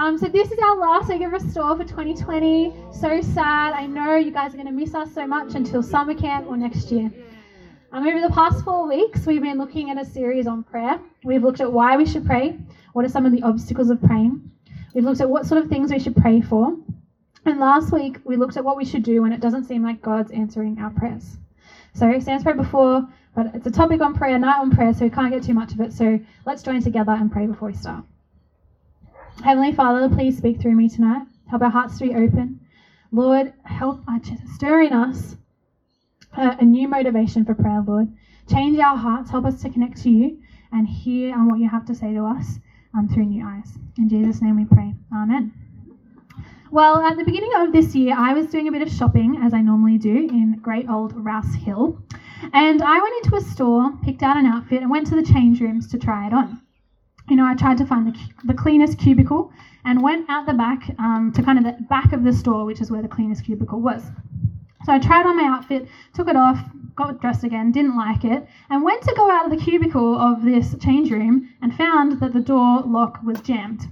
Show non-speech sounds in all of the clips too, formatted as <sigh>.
Um, so this is our last of Restore for 2020. So sad. I know you guys are going to miss us so much until summer camp or next year. Um, over the past four weeks, we've been looking at a series on prayer. We've looked at why we should pray, what are some of the obstacles of praying. We've looked at what sort of things we should pray for. And last week, we looked at what we should do when it doesn't seem like God's answering our prayers. So, Sam's prayed before, but it's a topic on prayer, night on prayer, so we can't get too much of it. So, let's join together and pray before we start. Heavenly Father, please speak through me tonight. Help our hearts to be open. Lord, help uh, stir in us a, a new motivation for prayer, Lord. Change our hearts. Help us to connect to you and hear on what you have to say to us um, through new eyes. In Jesus' name we pray. Amen. Well, at the beginning of this year, I was doing a bit of shopping, as I normally do, in great old Rouse Hill. And I went into a store, picked out an outfit, and went to the change rooms to try it on. You know, I tried to find the, the cleanest cubicle and went out the back um, to kind of the back of the store, which is where the cleanest cubicle was. So I tried on my outfit, took it off, got dressed again, didn't like it, and went to go out of the cubicle of this change room and found that the door lock was jammed.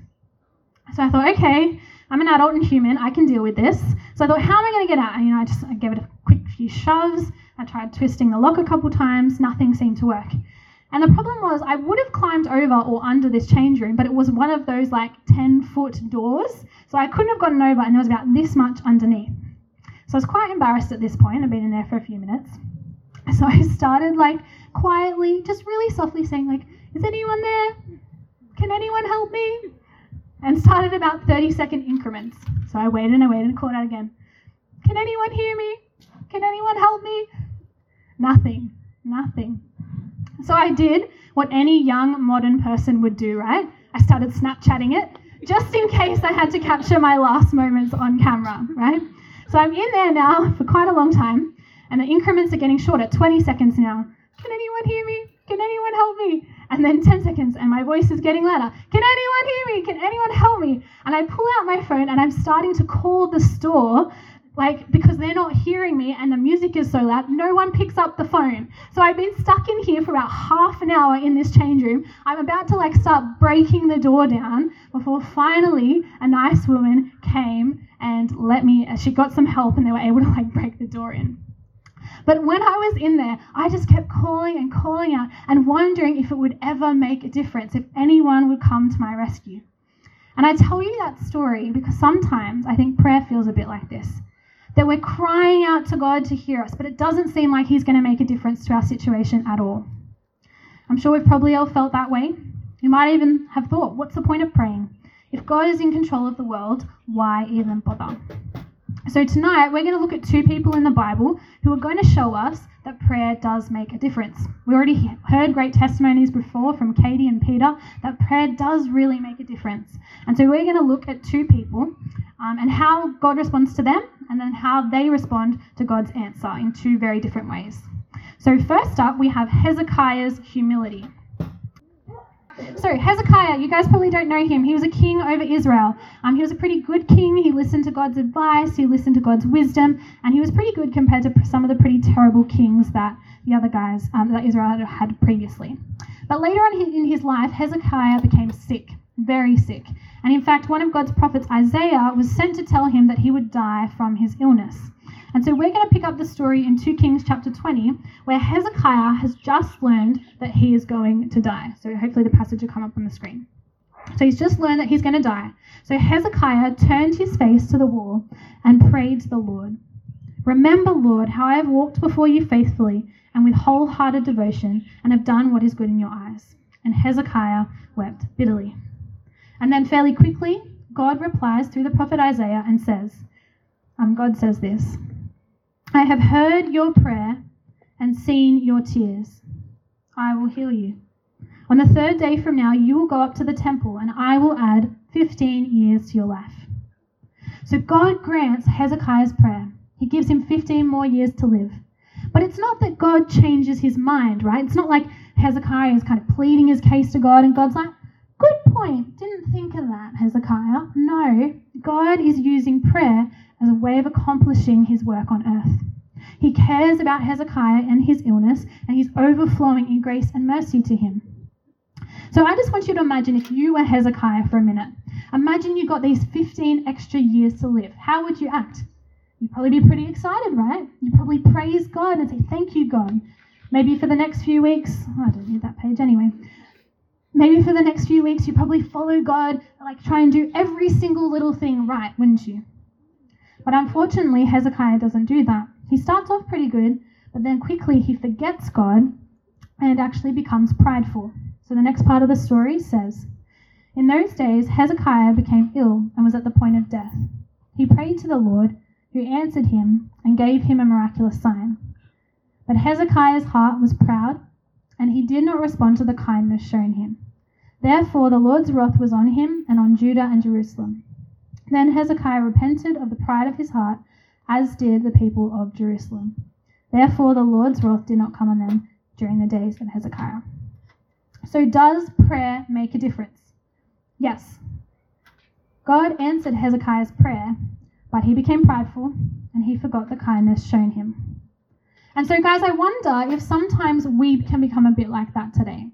So I thought, okay, I'm an adult and human, I can deal with this. So I thought, how am I going to get out? And, you know, I just I gave it a quick few shoves. I tried twisting the lock a couple times, nothing seemed to work. And the problem was, I would have climbed over or under this change room, but it was one of those like 10 foot doors. So I couldn't have gotten over, and there was about this much underneath. So I was quite embarrassed at this point. I'd been in there for a few minutes. <laughs> So I started like quietly, just really softly saying, like, is anyone there? Can anyone help me? And started about 30 second increments. So I waited and I waited and called out again. Can anyone hear me? Can anyone help me? Nothing. Nothing. So I did what any young modern person would do, right? I started Snapchatting it just in case I had to capture my last moments on camera, right? So I'm in there now for quite a long time, and the increments are getting shorter 20 seconds now. Can anyone hear me? Can anyone help me? And then 10 seconds, and my voice is getting louder. Can anyone hear me? Can anyone help me? And I pull out my phone and I'm starting to call the store like because they're not hearing me and the music is so loud no one picks up the phone. So i've been stuck in here for about half an hour in this change room. I'm about to like start breaking the door down before finally a nice woman came and let me uh, she got some help and they were able to like break the door in. But when I was in there, I just kept calling and calling out and wondering if it would ever make a difference, if anyone would come to my rescue. And I tell you that story because sometimes I think prayer feels a bit like this that we're crying out to God to hear us, but it doesn't seem like He's going to make a difference to our situation at all. I'm sure we've probably all felt that way. You might even have thought, what's the point of praying? If God is in control of the world, why even bother? So, tonight we're going to look at two people in the Bible who are going to show us that prayer does make a difference. We already heard great testimonies before from Katie and Peter that prayer does really make a difference. And so, we're going to look at two people um, and how God responds to them and then how they respond to God's answer in two very different ways. So, first up, we have Hezekiah's humility. So, Hezekiah, you guys probably don't know him. He was a king over Israel. Um, he was a pretty good king. He listened to God's advice, he listened to God's wisdom, and he was pretty good compared to some of the pretty terrible kings that the other guys um, that Israel had had previously. But later on in his life, Hezekiah became sick, very sick. And in fact, one of God's prophets, Isaiah, was sent to tell him that he would die from his illness. And so we're going to pick up the story in 2 Kings chapter 20, where Hezekiah has just learned that he is going to die. So hopefully the passage will come up on the screen. So he's just learned that he's going to die. So Hezekiah turned his face to the wall and prayed to the Lord. Remember, Lord, how I have walked before you faithfully and with wholehearted devotion and have done what is good in your eyes. And Hezekiah wept bitterly. And then, fairly quickly, God replies through the prophet Isaiah and says, um, God says this I have heard your prayer and seen your tears. I will heal you. On the third day from now, you will go up to the temple, and I will add 15 years to your life. So God grants Hezekiah's prayer. He gives him 15 more years to live. But it's not that God changes his mind, right? It's not like Hezekiah is kind of pleading his case to God, and God's like, Good point. Didn't think of that, Hezekiah. No, God is using prayer as a way of accomplishing his work on earth. He cares about Hezekiah and his illness, and he's overflowing in grace and mercy to him. So I just want you to imagine if you were Hezekiah for a minute. Imagine you got these 15 extra years to live. How would you act? You'd probably be pretty excited, right? You'd probably praise God and say, Thank you, God. Maybe for the next few weeks, oh, I don't need that page anyway. Maybe for the next few weeks, you'd probably follow God, like try and do every single little thing right, wouldn't you? But unfortunately, Hezekiah doesn't do that. He starts off pretty good, but then quickly he forgets God and actually becomes prideful. So the next part of the story says In those days, Hezekiah became ill and was at the point of death. He prayed to the Lord, who answered him and gave him a miraculous sign. But Hezekiah's heart was proud, and he did not respond to the kindness shown him. Therefore, the Lord's wrath was on him and on Judah and Jerusalem. Then Hezekiah repented of the pride of his heart, as did the people of Jerusalem. Therefore, the Lord's wrath did not come on them during the days of Hezekiah. So, does prayer make a difference? Yes. God answered Hezekiah's prayer, but he became prideful and he forgot the kindness shown him. And so, guys, I wonder if sometimes we can become a bit like that today.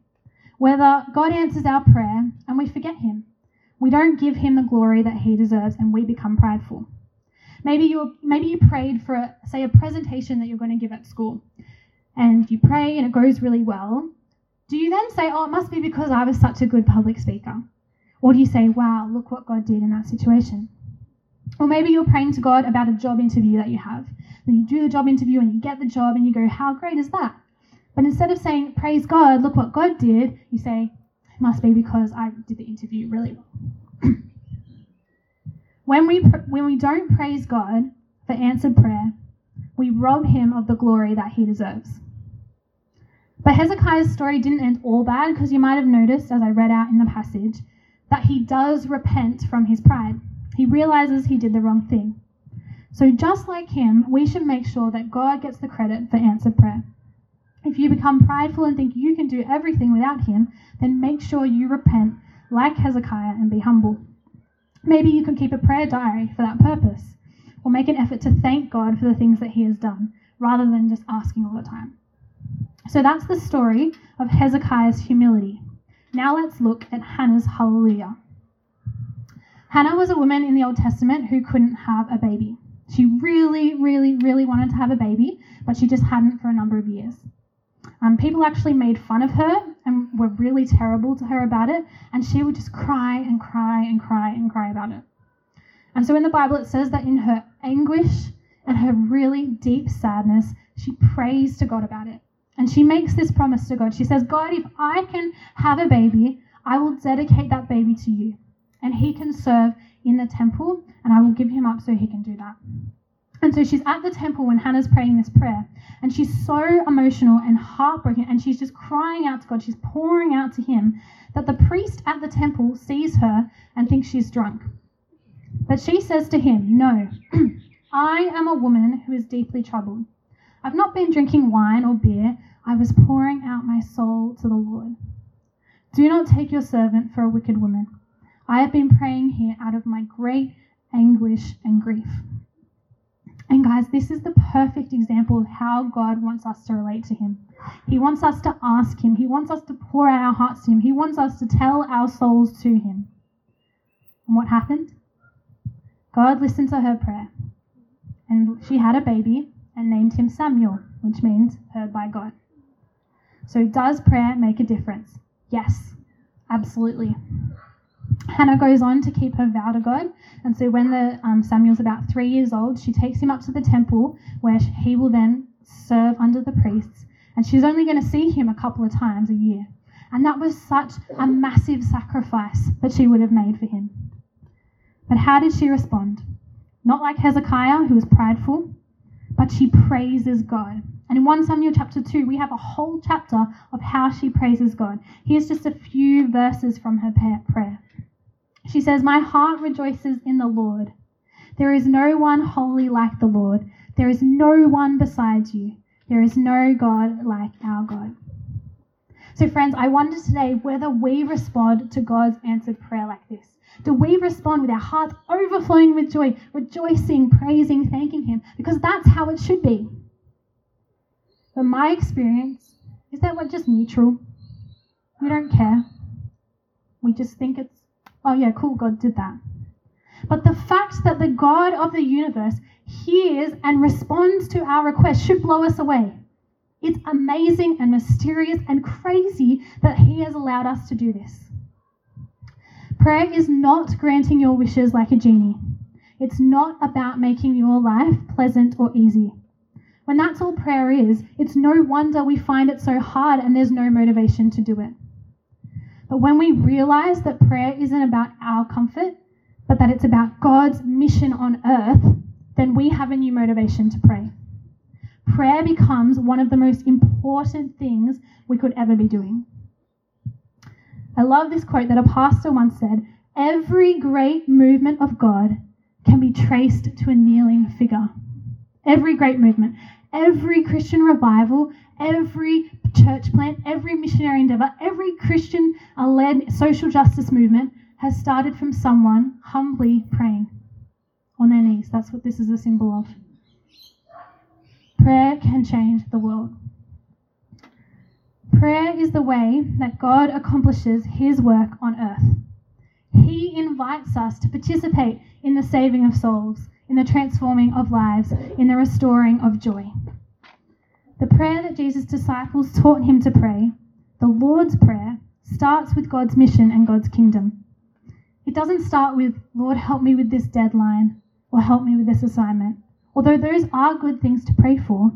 Whether God answers our prayer and we forget him. We don't give him the glory that he deserves and we become prideful. Maybe you maybe you prayed for a, say a presentation that you're going to give at school and you pray and it goes really well. Do you then say, "Oh, it must be because I was such a good public speaker?" Or do you say, "Wow, look what God did in that situation?" Or maybe you're praying to God about a job interview that you have. Then you do the job interview and you get the job and you go, "How great is that?" But instead of saying, "Praise God, look what God did," you say, "It must be because I did the interview really well." <clears throat> When we, when we don't praise God for answered prayer, we rob him of the glory that he deserves. But Hezekiah's story didn't end all bad because you might have noticed, as I read out in the passage, that he does repent from his pride. He realizes he did the wrong thing. So, just like him, we should make sure that God gets the credit for answered prayer. If you become prideful and think you can do everything without him, then make sure you repent like Hezekiah and be humble. Maybe you can keep a prayer diary for that purpose, or make an effort to thank God for the things that He has done, rather than just asking all the time. So that's the story of Hezekiah's humility. Now let's look at Hannah's hallelujah. Hannah was a woman in the Old Testament who couldn't have a baby. She really, really, really wanted to have a baby, but she just hadn't for a number of years. Um, people actually made fun of her and were really terrible to her about it, and she would just cry and cry and cry and cry about it. And so in the Bible, it says that in her anguish and her really deep sadness, she prays to God about it. And she makes this promise to God. She says, God, if I can have a baby, I will dedicate that baby to you. And he can serve in the temple, and I will give him up so he can do that. And so she's at the temple when Hannah's praying this prayer, and she's so emotional and heartbroken, and she's just crying out to God. She's pouring out to Him that the priest at the temple sees her and thinks she's drunk. But she says to him, No, <clears throat> I am a woman who is deeply troubled. I've not been drinking wine or beer, I was pouring out my soul to the Lord. Do not take your servant for a wicked woman. I have been praying here out of my great anguish and grief. And guys, this is the perfect example of how God wants us to relate to Him. He wants us to ask Him, He wants us to pour out our hearts to Him, He wants us to tell our souls to Him. And what happened? God listened to her prayer, and she had a baby and named him Samuel, which means heard by God. So, does prayer make a difference? Yes, absolutely. Hannah goes on to keep her vow to God, and so when the um, Samuel's about three years old, she takes him up to the temple where he will then serve under the priests, and she's only going to see him a couple of times a year. And that was such a massive sacrifice that she would have made for him. But how did she respond? Not like Hezekiah, who was prideful, but she praises God. And in 1 Samuel chapter 2, we have a whole chapter of how she praises God. Here's just a few verses from her prayer. She says, My heart rejoices in the Lord. There is no one holy like the Lord. There is no one besides you. There is no God like our God. So, friends, I wonder today whether we respond to God's answered prayer like this. Do we respond with our hearts overflowing with joy, rejoicing, praising, thanking Him? Because that's how it should be. But my experience is that we're just neutral. We don't care. We just think it's oh yeah, cool, God did that. But the fact that the God of the universe hears and responds to our request should blow us away. It's amazing and mysterious and crazy that He has allowed us to do this. Prayer is not granting your wishes like a genie. It's not about making your life pleasant or easy. When that's all prayer is, it's no wonder we find it so hard and there's no motivation to do it. But when we realize that prayer isn't about our comfort, but that it's about God's mission on earth, then we have a new motivation to pray. Prayer becomes one of the most important things we could ever be doing. I love this quote that a pastor once said Every great movement of God can be traced to a kneeling figure. Every great movement, every Christian revival, every church plant, every missionary endeavor, every Christian led social justice movement has started from someone humbly praying on their knees. That's what this is a symbol of. Prayer can change the world. Prayer is the way that God accomplishes his work on earth. He invites us to participate in the saving of souls, in the transforming of lives, in the restoring of joy. The prayer that Jesus' disciples taught him to pray, the Lord's Prayer, starts with God's mission and God's kingdom. It doesn't start with, Lord, help me with this deadline or help me with this assignment. Although those are good things to pray for,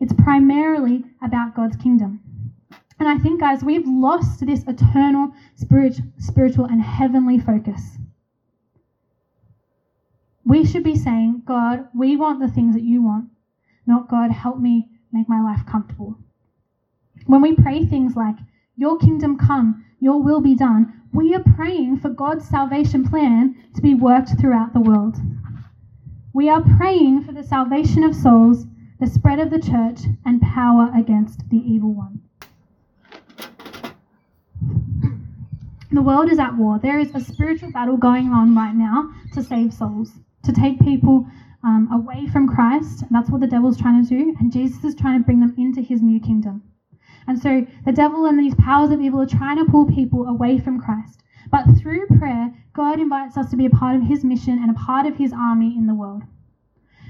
it's primarily about God's kingdom. And I think, guys, we've lost this eternal, spiritual, and heavenly focus. We should be saying, God, we want the things that you want, not God, help me make my life comfortable. When we pray things like, Your kingdom come, your will be done, we are praying for God's salvation plan to be worked throughout the world. We are praying for the salvation of souls, the spread of the church, and power against the evil one. The world is at war. There is a spiritual battle going on right now to save souls, to take people um, away from Christ. That's what the devil's trying to do, and Jesus is trying to bring them into his new kingdom. And so the devil and these powers of evil are trying to pull people away from Christ. But through prayer, God invites us to be a part of his mission and a part of his army in the world.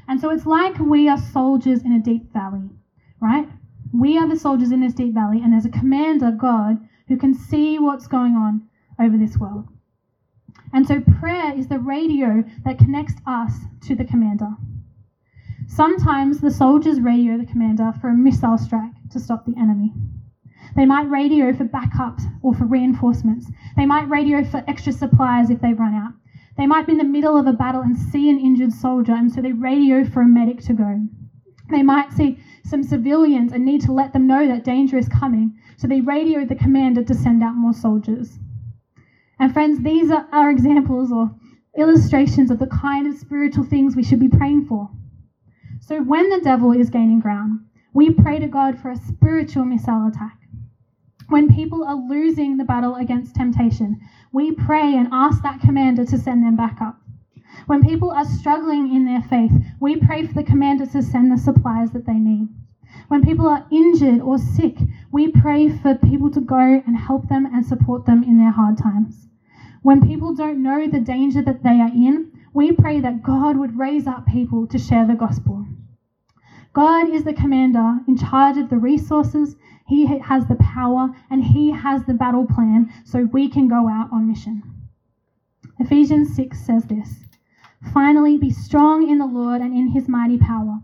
And so it's like we are soldiers in a deep valley, right? We are the soldiers in this deep valley, and there's a commander, God, who can see what's going on over this world. And so prayer is the radio that connects us to the commander. Sometimes the soldiers radio the commander for a missile strike to stop the enemy. They might radio for backups or for reinforcements. They might radio for extra supplies if they run out. They might be in the middle of a battle and see an injured soldier, and so they radio for a medic to go. They might see some civilians and need to let them know that danger is coming, so they radio the commander to send out more soldiers. And friends, these are, are examples or illustrations of the kind of spiritual things we should be praying for. So when the devil is gaining ground, we pray to God for a spiritual missile attack. When people are losing the battle against temptation, we pray and ask that commander to send them back up. When people are struggling in their faith, we pray for the commander to send the supplies that they need. When people are injured or sick, we pray for people to go and help them and support them in their hard times. When people don't know the danger that they are in, we pray that God would raise up people to share the gospel. God is the commander in charge of the resources, He has the power, and He has the battle plan so we can go out on mission. Ephesians 6 says this Finally, be strong in the Lord and in His mighty power.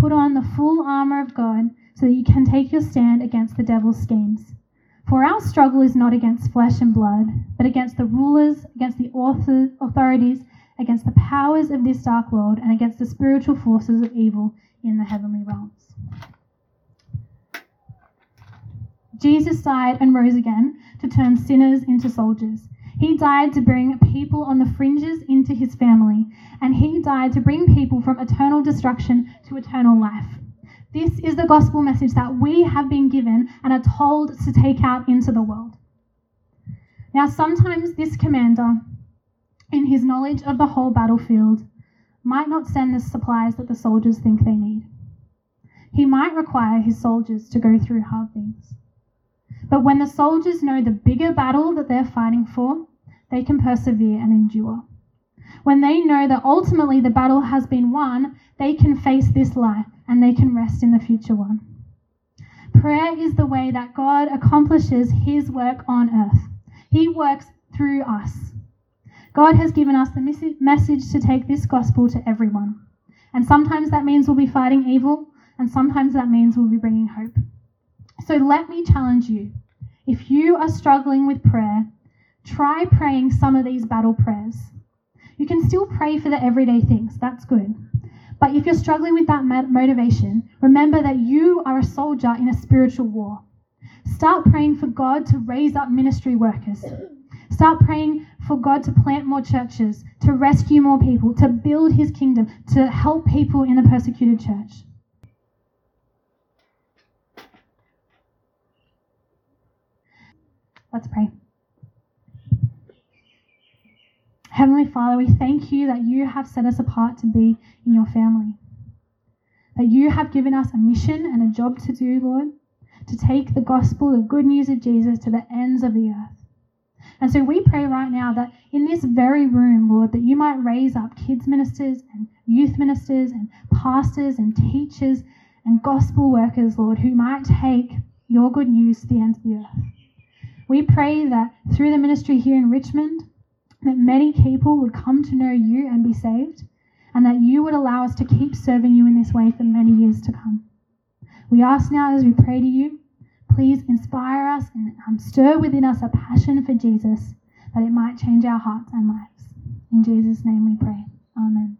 Put on the full armor of God so that you can take your stand against the devil's schemes. For our struggle is not against flesh and blood, but against the rulers, against the authorities, against the powers of this dark world, and against the spiritual forces of evil in the heavenly realms. Jesus died and rose again to turn sinners into soldiers. He died to bring people on the fringes into his family, and he died to bring people from eternal destruction to eternal life. This is the gospel message that we have been given and are told to take out into the world. Now, sometimes this commander, in his knowledge of the whole battlefield, might not send the supplies that the soldiers think they need. He might require his soldiers to go through hard things. But when the soldiers know the bigger battle that they're fighting for, they can persevere and endure. When they know that ultimately the battle has been won, they can face this life and they can rest in the future one. Prayer is the way that God accomplishes his work on earth. He works through us. God has given us the message to take this gospel to everyone. And sometimes that means we'll be fighting evil, and sometimes that means we'll be bringing hope. So let me challenge you. If you are struggling with prayer, try praying some of these battle prayers. You can still pray for the everyday things, that's good. But if you're struggling with that motivation, remember that you are a soldier in a spiritual war. Start praying for God to raise up ministry workers. Start praying for God to plant more churches, to rescue more people, to build his kingdom, to help people in a persecuted church. Let's pray. Heavenly Father, we thank you that you have set us apart to be in your family. That you have given us a mission and a job to do, Lord, to take the gospel, the good news of Jesus to the ends of the earth. And so we pray right now that in this very room, Lord, that you might raise up kids ministers and youth ministers and pastors and teachers and gospel workers, Lord, who might take your good news to the ends of the earth. We pray that through the ministry here in Richmond, that many people would come to know you and be saved, and that you would allow us to keep serving you in this way for many years to come. We ask now as we pray to you, please inspire us and um, stir within us a passion for Jesus, that it might change our hearts and lives. In Jesus' name we pray. Amen.